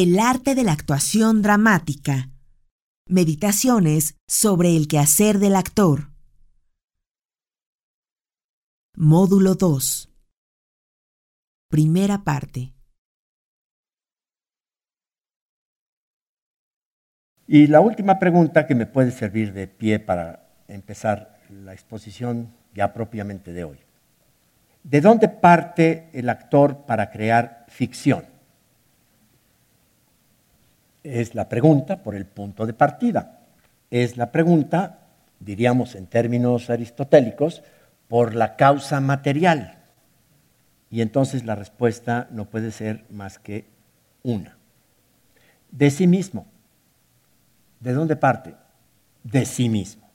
El arte de la actuación dramática. Meditaciones sobre el quehacer del actor. Módulo 2. Primera parte. Y la última pregunta que me puede servir de pie para empezar la exposición ya propiamente de hoy. ¿De dónde parte el actor para crear ficción? Es la pregunta por el punto de partida. Es la pregunta, diríamos en términos aristotélicos, por la causa material. Y entonces la respuesta no puede ser más que una. De sí mismo. ¿De dónde parte? De sí mismo.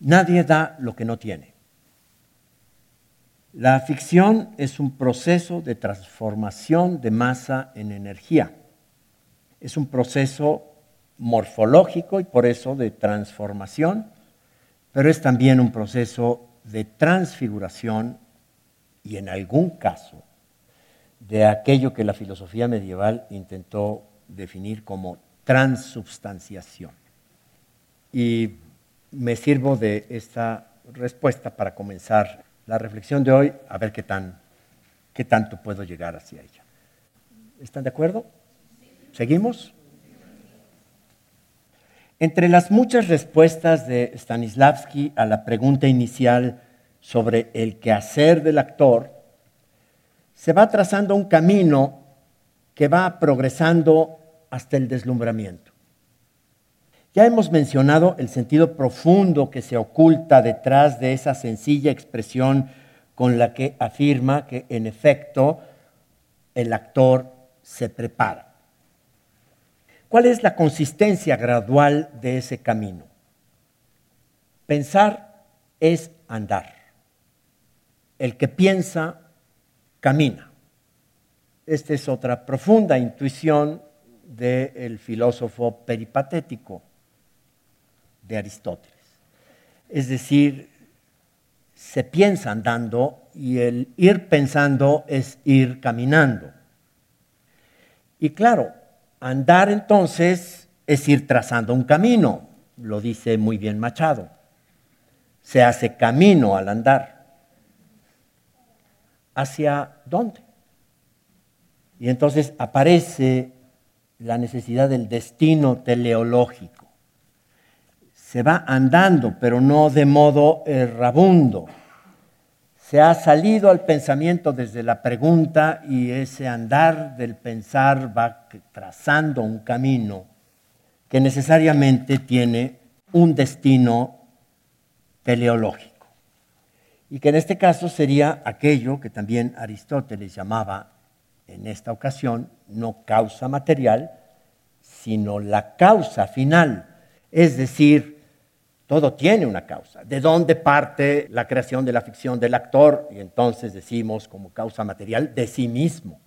Nadie da lo que no tiene. La ficción es un proceso de transformación de masa en energía. Es un proceso morfológico y por eso de transformación, pero es también un proceso de transfiguración y en algún caso de aquello que la filosofía medieval intentó definir como transubstanciación. Y me sirvo de esta respuesta para comenzar la reflexión de hoy, a ver qué, tan, qué tanto puedo llegar hacia ella. ¿Están de acuerdo? ¿Seguimos? Entre las muchas respuestas de Stanislavski a la pregunta inicial sobre el quehacer del actor, se va trazando un camino que va progresando hasta el deslumbramiento. Ya hemos mencionado el sentido profundo que se oculta detrás de esa sencilla expresión con la que afirma que en efecto el actor se prepara. ¿Cuál es la consistencia gradual de ese camino? Pensar es andar. El que piensa, camina. Esta es otra profunda intuición del filósofo peripatético de Aristóteles. Es decir, se piensa andando y el ir pensando es ir caminando. Y claro, Andar entonces es ir trazando un camino, lo dice muy bien Machado. Se hace camino al andar. ¿Hacia dónde? Y entonces aparece la necesidad del destino teleológico. Se va andando, pero no de modo errabundo se ha salido al pensamiento desde la pregunta y ese andar del pensar va trazando un camino que necesariamente tiene un destino teleológico. Y que en este caso sería aquello que también Aristóteles llamaba en esta ocasión no causa material, sino la causa final, es decir, todo tiene una causa. ¿De dónde parte la creación de la ficción del actor? Y entonces decimos como causa material de sí mismo.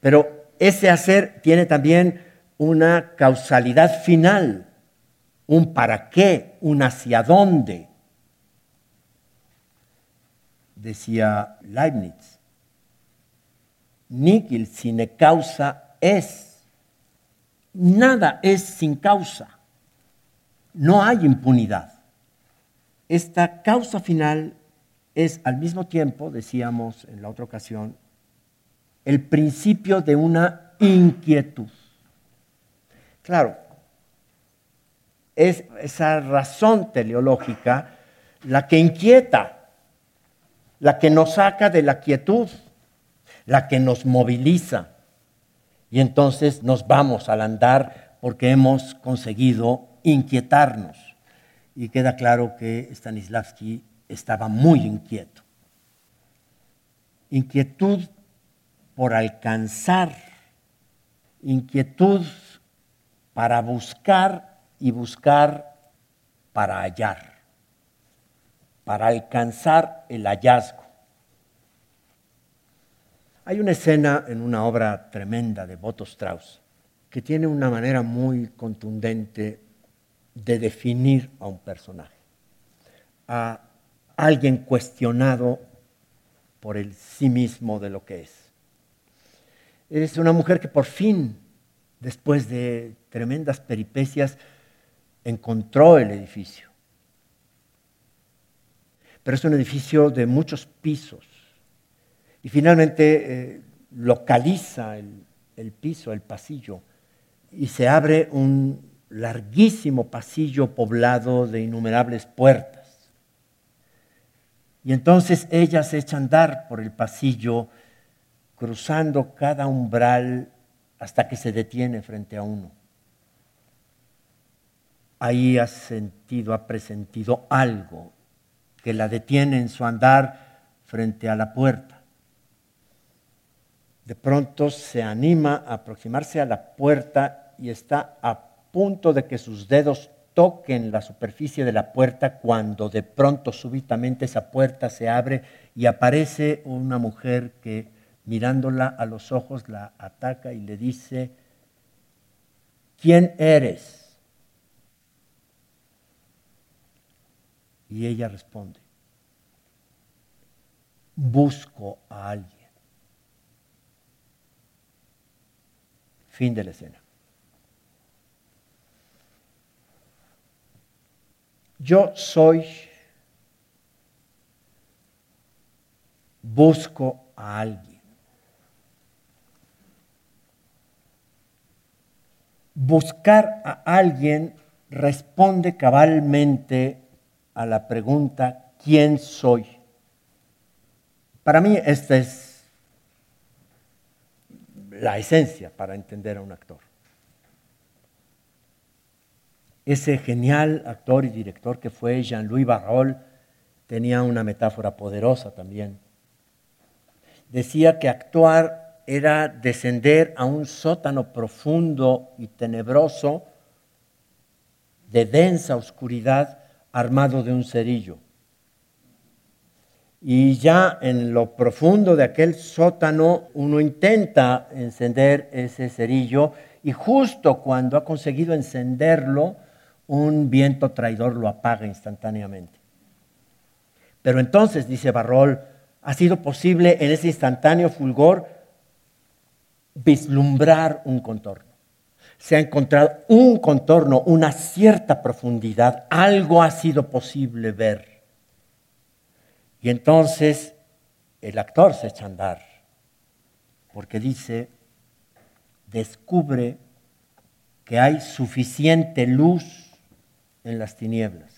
Pero ese hacer tiene también una causalidad final, un para qué, un hacia dónde. Decía Leibniz, nihil sine causa es. Nada es sin causa no hay impunidad. Esta causa final es al mismo tiempo, decíamos en la otra ocasión, el principio de una inquietud. Claro, es esa razón teleológica la que inquieta, la que nos saca de la quietud, la que nos moviliza. Y entonces nos vamos al andar porque hemos conseguido inquietarnos. Y queda claro que Stanislavski estaba muy inquieto. Inquietud por alcanzar, inquietud para buscar y buscar para hallar, para alcanzar el hallazgo. Hay una escena en una obra tremenda de Boto Strauss que tiene una manera muy contundente de definir a un personaje, a alguien cuestionado por el sí mismo de lo que es. Es una mujer que por fin, después de tremendas peripecias, encontró el edificio. Pero es un edificio de muchos pisos. Y finalmente eh, localiza el, el piso, el pasillo, y se abre un larguísimo pasillo poblado de innumerables puertas. Y entonces ella se echa a andar por el pasillo, cruzando cada umbral hasta que se detiene frente a uno. Ahí ha sentido, ha presentido algo que la detiene en su andar frente a la puerta. De pronto se anima a aproximarse a la puerta y está a punto de que sus dedos toquen la superficie de la puerta cuando de pronto súbitamente esa puerta se abre y aparece una mujer que mirándola a los ojos la ataca y le dice, ¿quién eres? Y ella responde, busco a alguien. Fin de la escena. Yo soy, busco a alguien. Buscar a alguien responde cabalmente a la pregunta, ¿quién soy? Para mí esta es la esencia para entender a un actor ese genial actor y director que fue Jean-Louis Barrol tenía una metáfora poderosa también. Decía que actuar era descender a un sótano profundo y tenebroso de densa oscuridad armado de un cerillo. Y ya en lo profundo de aquel sótano uno intenta encender ese cerillo y justo cuando ha conseguido encenderlo, un viento traidor lo apaga instantáneamente. Pero entonces, dice Barrol, ha sido posible en ese instantáneo fulgor vislumbrar un contorno. Se ha encontrado un contorno, una cierta profundidad, algo ha sido posible ver. Y entonces el actor se echa a andar, porque dice, descubre que hay suficiente luz en las tinieblas.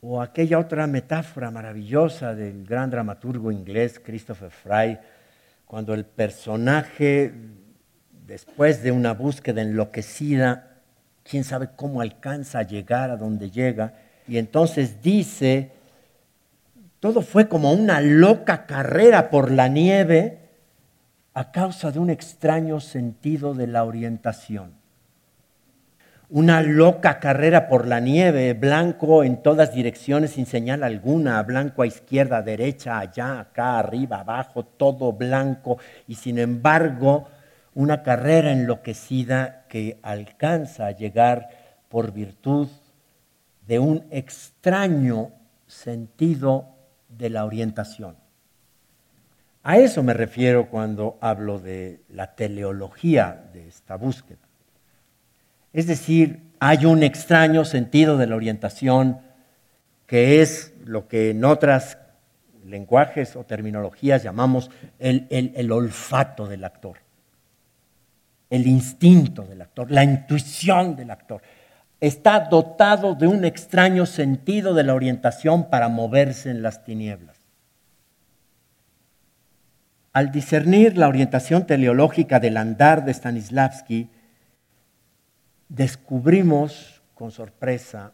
O aquella otra metáfora maravillosa del gran dramaturgo inglés Christopher Fry, cuando el personaje, después de una búsqueda enloquecida, quién sabe cómo alcanza a llegar a donde llega, y entonces dice, todo fue como una loca carrera por la nieve a causa de un extraño sentido de la orientación una loca carrera por la nieve, blanco en todas direcciones sin señal alguna, blanco a izquierda, derecha, allá, acá, arriba, abajo, todo blanco, y sin embargo una carrera enloquecida que alcanza a llegar por virtud de un extraño sentido de la orientación. A eso me refiero cuando hablo de la teleología de esta búsqueda. Es decir, hay un extraño sentido de la orientación que es lo que en otras lenguajes o terminologías llamamos el, olfato del actor, el instinto del actor, la intuición del actor. Está dotado de un extraño sentido de la orientación para moverse en las tinieblas. Al discernir la orientación teleológica del andar de Stanislavski, descubrimos con sorpresa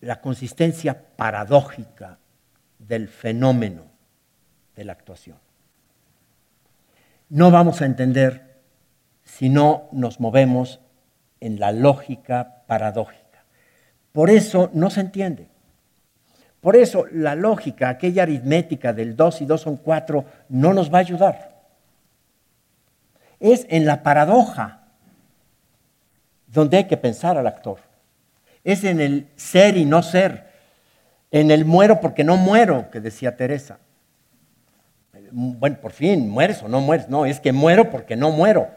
la consistencia paradójica del fenómeno de la actuación. No vamos a entender si no nos movemos en la lógica paradójica. Por eso no se entiende. Por eso la lógica, aquella aritmética del 2 y 2 son 4, no nos va a ayudar. Es en la paradoja donde hay que pensar al actor. Es en el ser y no ser, en el muero porque no muero, que decía Teresa. bueno, por fin, mueres o no mueres. No, es que muero porque no muero.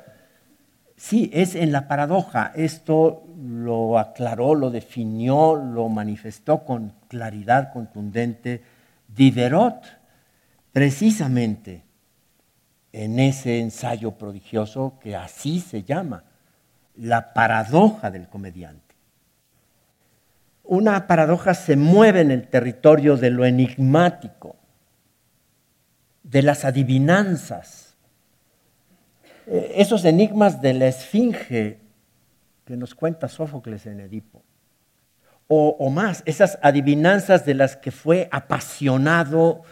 Sí, es en la paradoja. Esto lo aclaró, lo definió, lo manifestó con claridad contundente Diderot, precisamente en ese ensayo prodigioso que así se llama, la paradoja del comediante. Una paradoja se mueve en el territorio de lo enigmático, de las adivinanzas, eh, esos enigmas de la esfinge que nos cuenta Sófocles en Edipo, o, o más, esas adivinanzas de las que fue apasionado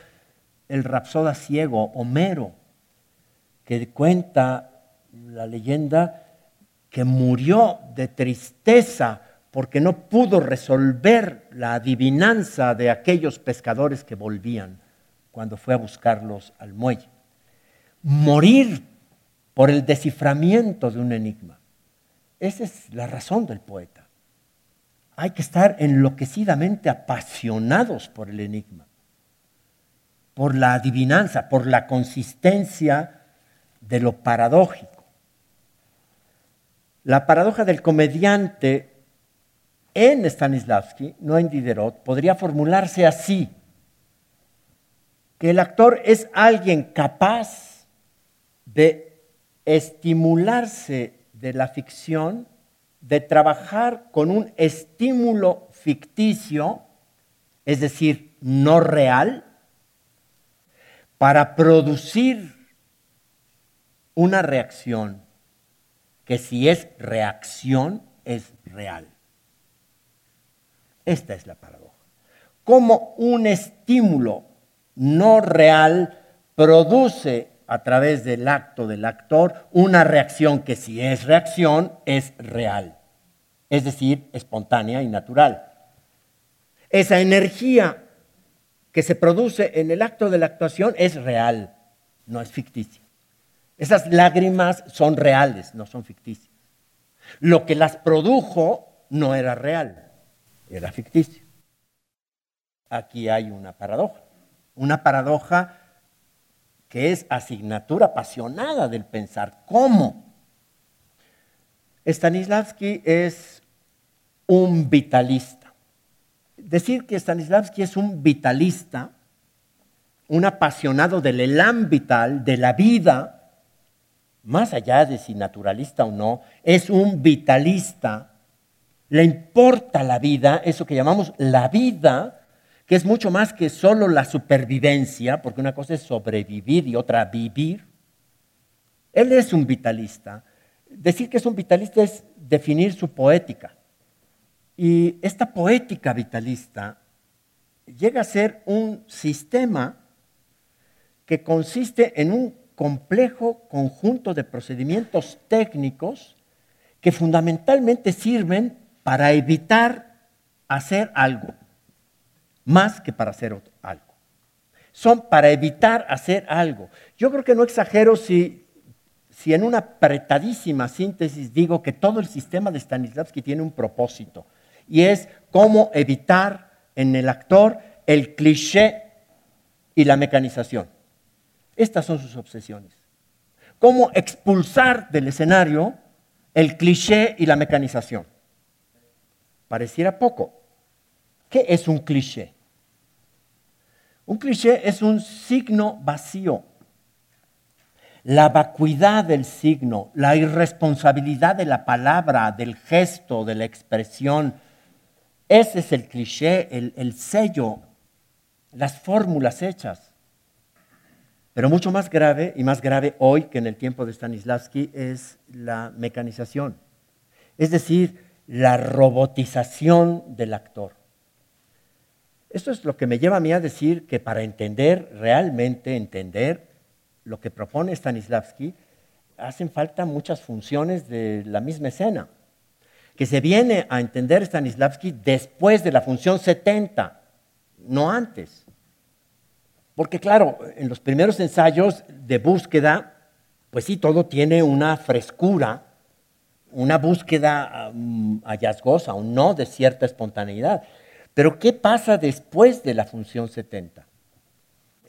el rapsoda ciego, Homero, que cuenta la leyenda que murió de tristeza porque no pudo resolver la adivinanza de aquellos pescadores que volvían cuando fue a buscarlos al muelle. Morir por el desciframiento de un enigma. Esa es la razón del poeta. Hay que estar enloquecidamente apasionados por el enigma, por la adivinanza, por la consistencia de lo paradójico. La paradoja del comediante en Stanislavski, no en Diderot, podría formularse así, que el actor es alguien capaz de estimularse de la ficción, de trabajar con un estímulo ficticio, es decir, no real, para producir una reacción que si es reacción es real. Esta es la paradoja. Como un estímulo no real produce a través del acto del actor una reacción que si es reacción es real, es decir, espontánea y natural. Esa energía que se produce en el acto de la actuación es real, no es ficticia. Esas lágrimas son reales, no son ficticias. Lo que las produjo no era real, era ficticio. Aquí hay una paradoja, una paradoja que es asignatura apasionada del pensar. ¿Cómo? Stanislavski es un vitalista. Decir que Stanislavski es un vitalista, un apasionado del elán vital, de la vida, más allá de si naturalista o no, es un vitalista, le importa la vida, eso que llamamos la vida, que es mucho más que solo la supervivencia, porque una cosa es sobrevivir y otra vivir. Él es un vitalista. Decir que es un vitalista es definir su poética. Y esta poética vitalista llega a ser un sistema que consiste en un complejo conjunto de procedimientos técnicos que fundamentalmente sirven para evitar hacer algo, más que para hacer algo. Son para evitar hacer algo. Yo creo que no exagero si, si en una apretadísima síntesis digo que todo el sistema de Stanislavski tiene un propósito, y es cómo evitar en el actor el cliché y la mecanización. Estas son sus obsesiones. Cómo expulsar del escenario el cliché y la mecanización. Pareciera poco. ¿Qué es un cliché? Un cliché es un signo vacío. La vacuidad del signo, la irresponsabilidad de la palabra, del gesto, de la expresión. Ese es el cliché, el, el sello, las fórmulas hechas. Pero mucho más grave, y más grave hoy que en el tiempo de Stanislavski, es la mecanización. Es decir, la robotización del actor. Esto es lo que me lleva a mí a decir que para entender, realmente entender lo que propone Stanislavski, hacen falta muchas funciones de la misma escena. Que se viene a entender Stanislavski después de la función 70, no antes. Porque claro, en los primeros ensayos de búsqueda, pues sí, todo tiene una frescura, una búsqueda um, hallazgosa, un no de cierta espontaneidad. Pero ¿qué pasa después de la función 70?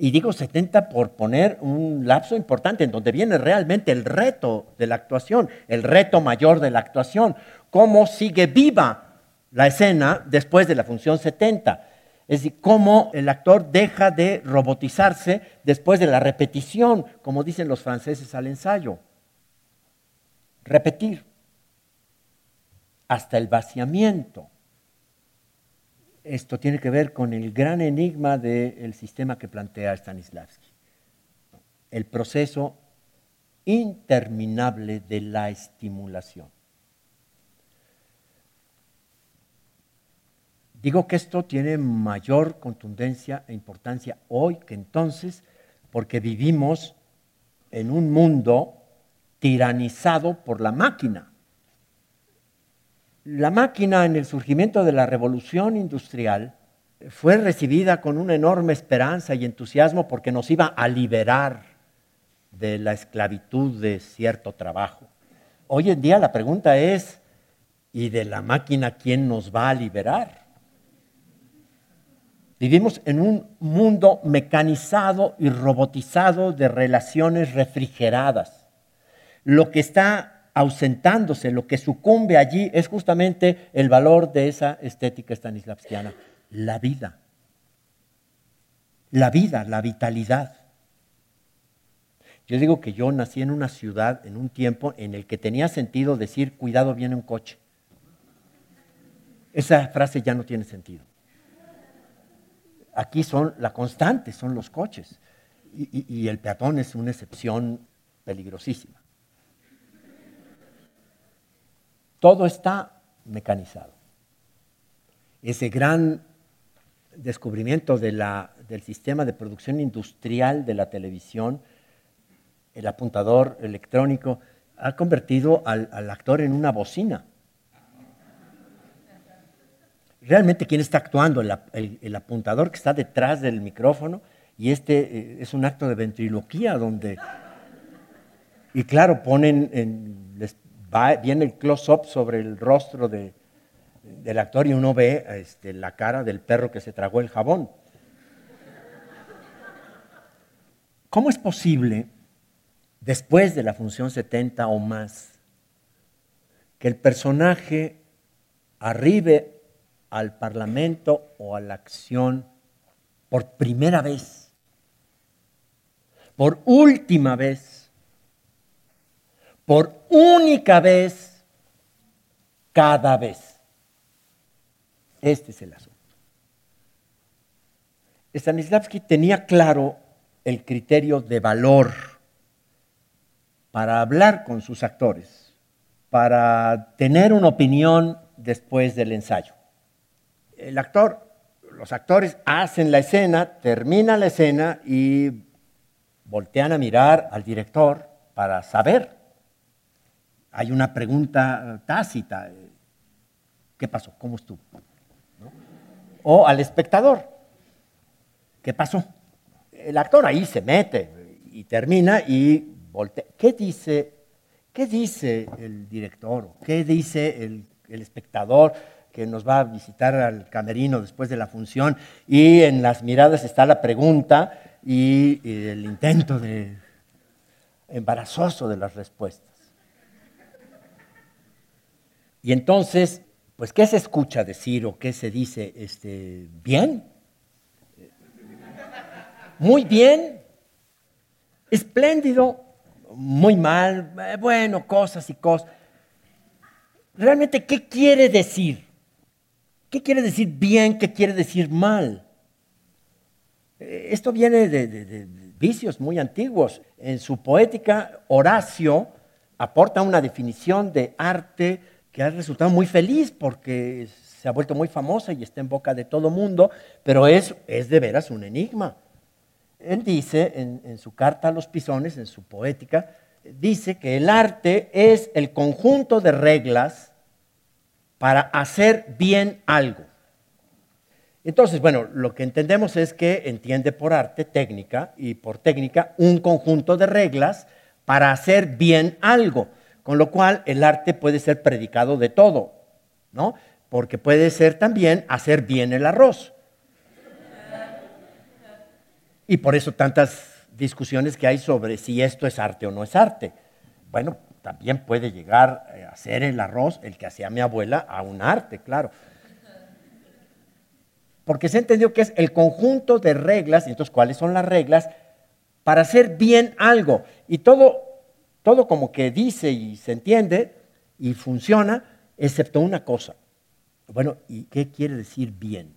Y digo 70 por poner un lapso importante en donde viene realmente el reto de la actuación, el reto mayor de la actuación, cómo sigue viva la escena después de la función 70. Es decir, cómo el actor deja de robotizarse después de la repetición, como dicen los franceses al ensayo. Repetir hasta el vaciamiento. Esto tiene que ver con el gran enigma del sistema que plantea Stanislavski. El proceso interminable de la estimulación. Digo que esto tiene mayor contundencia e importancia hoy que entonces porque vivimos en un mundo tiranizado por la máquina. La máquina en el surgimiento de la revolución industrial fue recibida con una enorme esperanza y entusiasmo porque nos iba a liberar de la esclavitud de cierto trabajo. Hoy en día la pregunta es, ¿y de la máquina quién nos va a liberar? Vivimos en un mundo mecanizado y robotizado de relaciones refrigeradas. Lo que está ausentándose, lo que sucumbe allí es justamente el valor de esa estética stanislavskiana, la vida. La vida, la vitalidad. Yo digo que yo nací en una ciudad, en un tiempo en el que tenía sentido decir, cuidado, viene un coche. Esa frase ya no tiene sentido. Aquí son la constante, son los coches. Y, el peatón es una excepción peligrosísima. Todo está mecanizado. Ese gran descubrimiento del sistema de producción industrial de la televisión, el apuntador electrónico, ha convertido al, actor en una bocina. Realmente, ¿quién está actuando? El, apuntador que está detrás del micrófono, y este eh, es un acto de ventriloquía donde. Y claro, ponen, en, viene el close-up sobre el rostro del actor y uno ve este, la cara del perro que se tragó el jabón. ¿Cómo es posible, después de la función 70 o más, que el personaje arribe al Parlamento o a la acción por primera vez, por última vez, por única vez, cada vez. Este es el asunto. Stanislavski tenía claro el criterio de valor para hablar con sus actores, para tener una opinión después del ensayo. El actor, los actores hacen la escena, terminan la escena y voltean a mirar al director para saber hay una pregunta tácita. ¿Qué pasó? ¿Cómo estuvo? O al espectador. ¿Qué pasó? El actor ahí se mete y termina y voltea. ¿Qué dice, qué dice el director? ¿Qué dice el espectador que nos va a visitar al camerino después de la función? Y en las miradas está la pregunta y el intento de embarazoso de las respuestas. Y entonces, pues, ¿qué se escucha decir o qué se dice? Este, ¿Bien? Muy bien, espléndido, muy mal, eh, bueno, cosas y cosas. Realmente, ¿qué quiere decir? ¿Qué quiere decir bien? ¿Qué quiere decir mal? Eh, esto viene de, vicios muy antiguos. En su poética, Horacio aporta una definición de arte que ha resultado muy feliz porque se ha vuelto muy famosa y está en boca de todo mundo, pero es, es de veras un enigma. Él dice en, en su carta a los pisones, en su poética, dice que el arte es el conjunto de reglas para hacer bien algo. Entonces, bueno, lo que entendemos es que entiende por arte técnica y por técnica un conjunto de reglas para hacer bien algo. Con lo cual el arte puede ser predicado de todo, ¿no? Porque puede ser también hacer bien el arroz. Y por eso tantas discusiones que hay sobre si esto es arte o no es arte. Bueno, también puede llegar eh, a ser el arroz, el que hacía mi abuela, a un arte, claro. Porque se entendió que es el conjunto de reglas, y entonces, ¿cuáles son las reglas? Para hacer bien algo. Y todo, todo como que dice y se entiende y funciona, excepto una cosa. Bueno, ¿y qué quiere decir bien?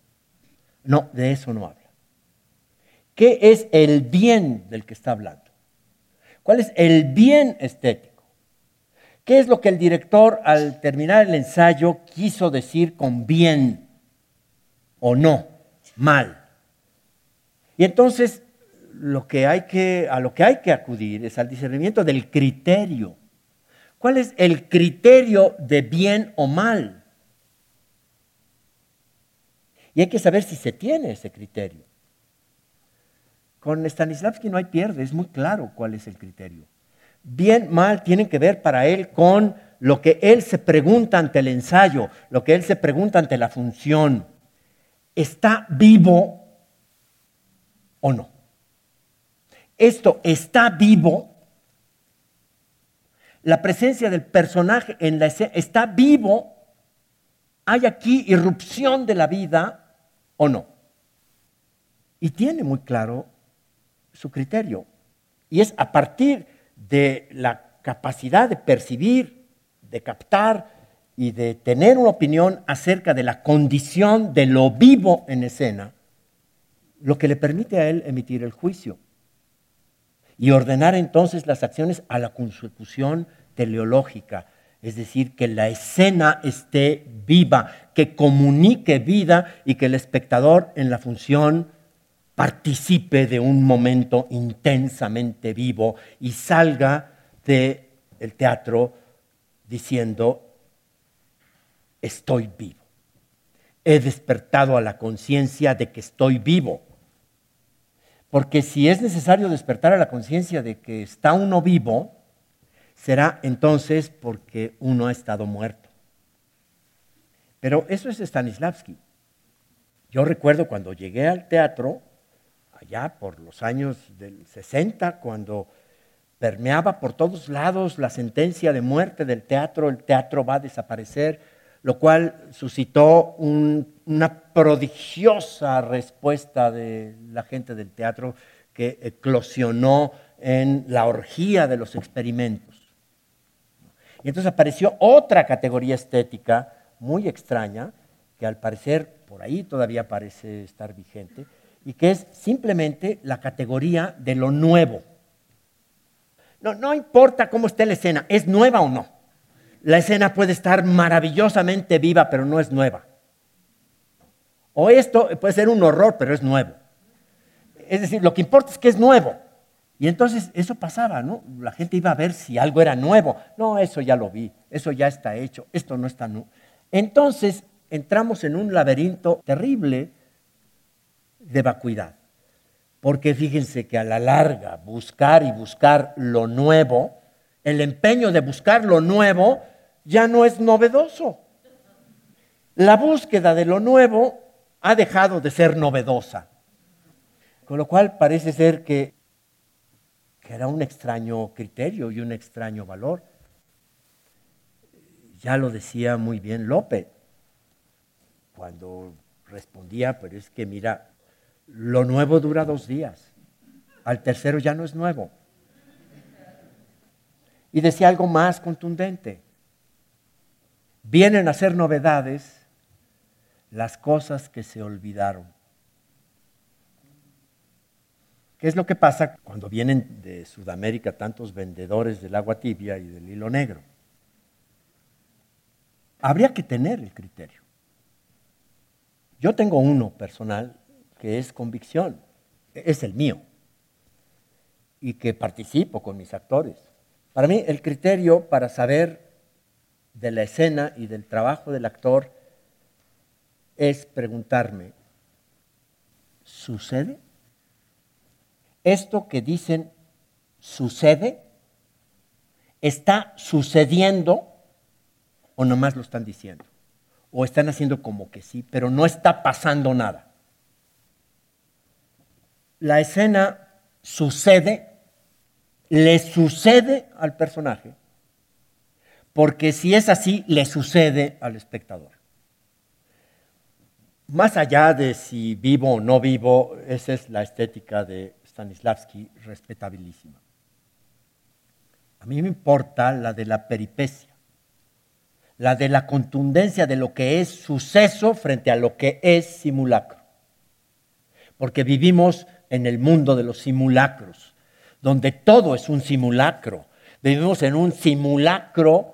No, de eso no habla. ¿Qué es el bien del que está hablando? ¿Cuál es el bien estético? ¿Qué es lo que el director al terminar el ensayo quiso decir con bien o no, mal? Y entonces a lo que hay que acudir es al discernimiento del criterio. ¿Cuál es el criterio de bien o mal? Y hay que saber si se tiene ese criterio. Con Stanislavski no hay pierde, es muy claro cuál es el criterio. Bien, mal, tienen que ver para él con lo que él se pregunta ante el ensayo, lo que él se pregunta ante la función. ¿Está vivo o no? Esto está vivo. La presencia del personaje en la escena está vivo. ¿Hay aquí irrupción de la vida o no? Y tiene muy claro su criterio. Y es a partir de la capacidad de percibir, de captar y de tener una opinión acerca de la condición de lo vivo en escena, lo que le permite a él emitir el juicio y ordenar entonces las acciones a la consecución teleológica, es decir, que la escena esté viva, que comunique vida y que el espectador en la función participe de un momento intensamente vivo y salga del teatro diciendo, estoy vivo. He despertado a la conciencia de que estoy vivo. Porque si es necesario despertar a la conciencia de que está uno vivo, será entonces porque uno ha estado muerto. Pero eso es Stanislavski. Yo recuerdo cuando llegué al teatro, allá por los años del 60, cuando permeaba por todos lados la sentencia de muerte del teatro, el teatro va a desaparecer, lo cual suscitó una prodigiosa respuesta de la gente del teatro que eclosionó en la orgía de los experimentos. Y entonces apareció otra categoría estética muy extraña, que al parecer por ahí todavía parece estar vigente, y que es simplemente la categoría de lo nuevo. No, importa cómo esté la escena, es nueva o no. La escena puede estar maravillosamente viva, pero no es nueva. O esto puede ser un horror, pero es nuevo. Es decir, lo que importa es que es nuevo. Y entonces eso pasaba, ¿no? La gente iba a ver si algo era nuevo. No, eso ya lo vi, eso ya está hecho, esto no está nuevo. Entonces entramos en un laberinto terrible de vacuidad. Porque fíjense que a la larga buscar y buscar lo nuevo, el empeño de buscar lo nuevo ya no es novedoso. La búsqueda de lo nuevo ha dejado de ser novedosa. Con lo cual parece ser que, que era un extraño criterio y un extraño valor. Ya lo decía muy bien López cuando respondía, pero es que mira, lo nuevo dura dos días. Al tercero ya no es nuevo. Y decía algo más contundente. Vienen a ser novedades las cosas que se olvidaron. ¿Qué es lo que pasa cuando vienen de Sudamérica tantos vendedores del agua tibia y del hilo negro? Habría que tener el criterio. Yo tengo uno personal que es convicción, es el mío, y que participo con mis actores. Para mí el criterio para saber de la escena y del trabajo del actor es preguntarme, ¿sucede? ¿Esto que dicen sucede? ¿Está sucediendo o nomás lo están diciendo? ¿O están haciendo como que sí, pero no está pasando nada? La escena sucede, le sucede al personaje, porque si es así, le sucede al espectador. Más allá de si vivo o no vivo, esa es la estética de Stanislavski, respetabilísima. A mí me importa la de la peripecia, la de la contundencia de lo que es suceso frente a lo que es simulacro. Porque vivimos en el mundo de los simulacros, donde todo es un simulacro. Vivimos en un simulacro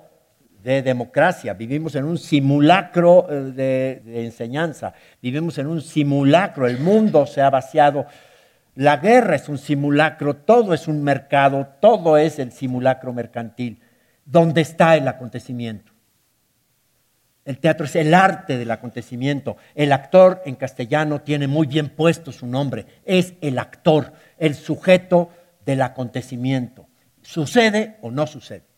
de democracia, vivimos en un simulacro eh, de, enseñanza, vivimos en un simulacro, el mundo se ha vaciado, la guerra es un simulacro, todo es un mercado, todo es el simulacro mercantil. ¿Dónde está el acontecimiento? El teatro es el arte del acontecimiento. El actor en castellano tiene muy bien puesto su nombre. Es el actor, el sujeto del acontecimiento. ¿Sucede o no sucede?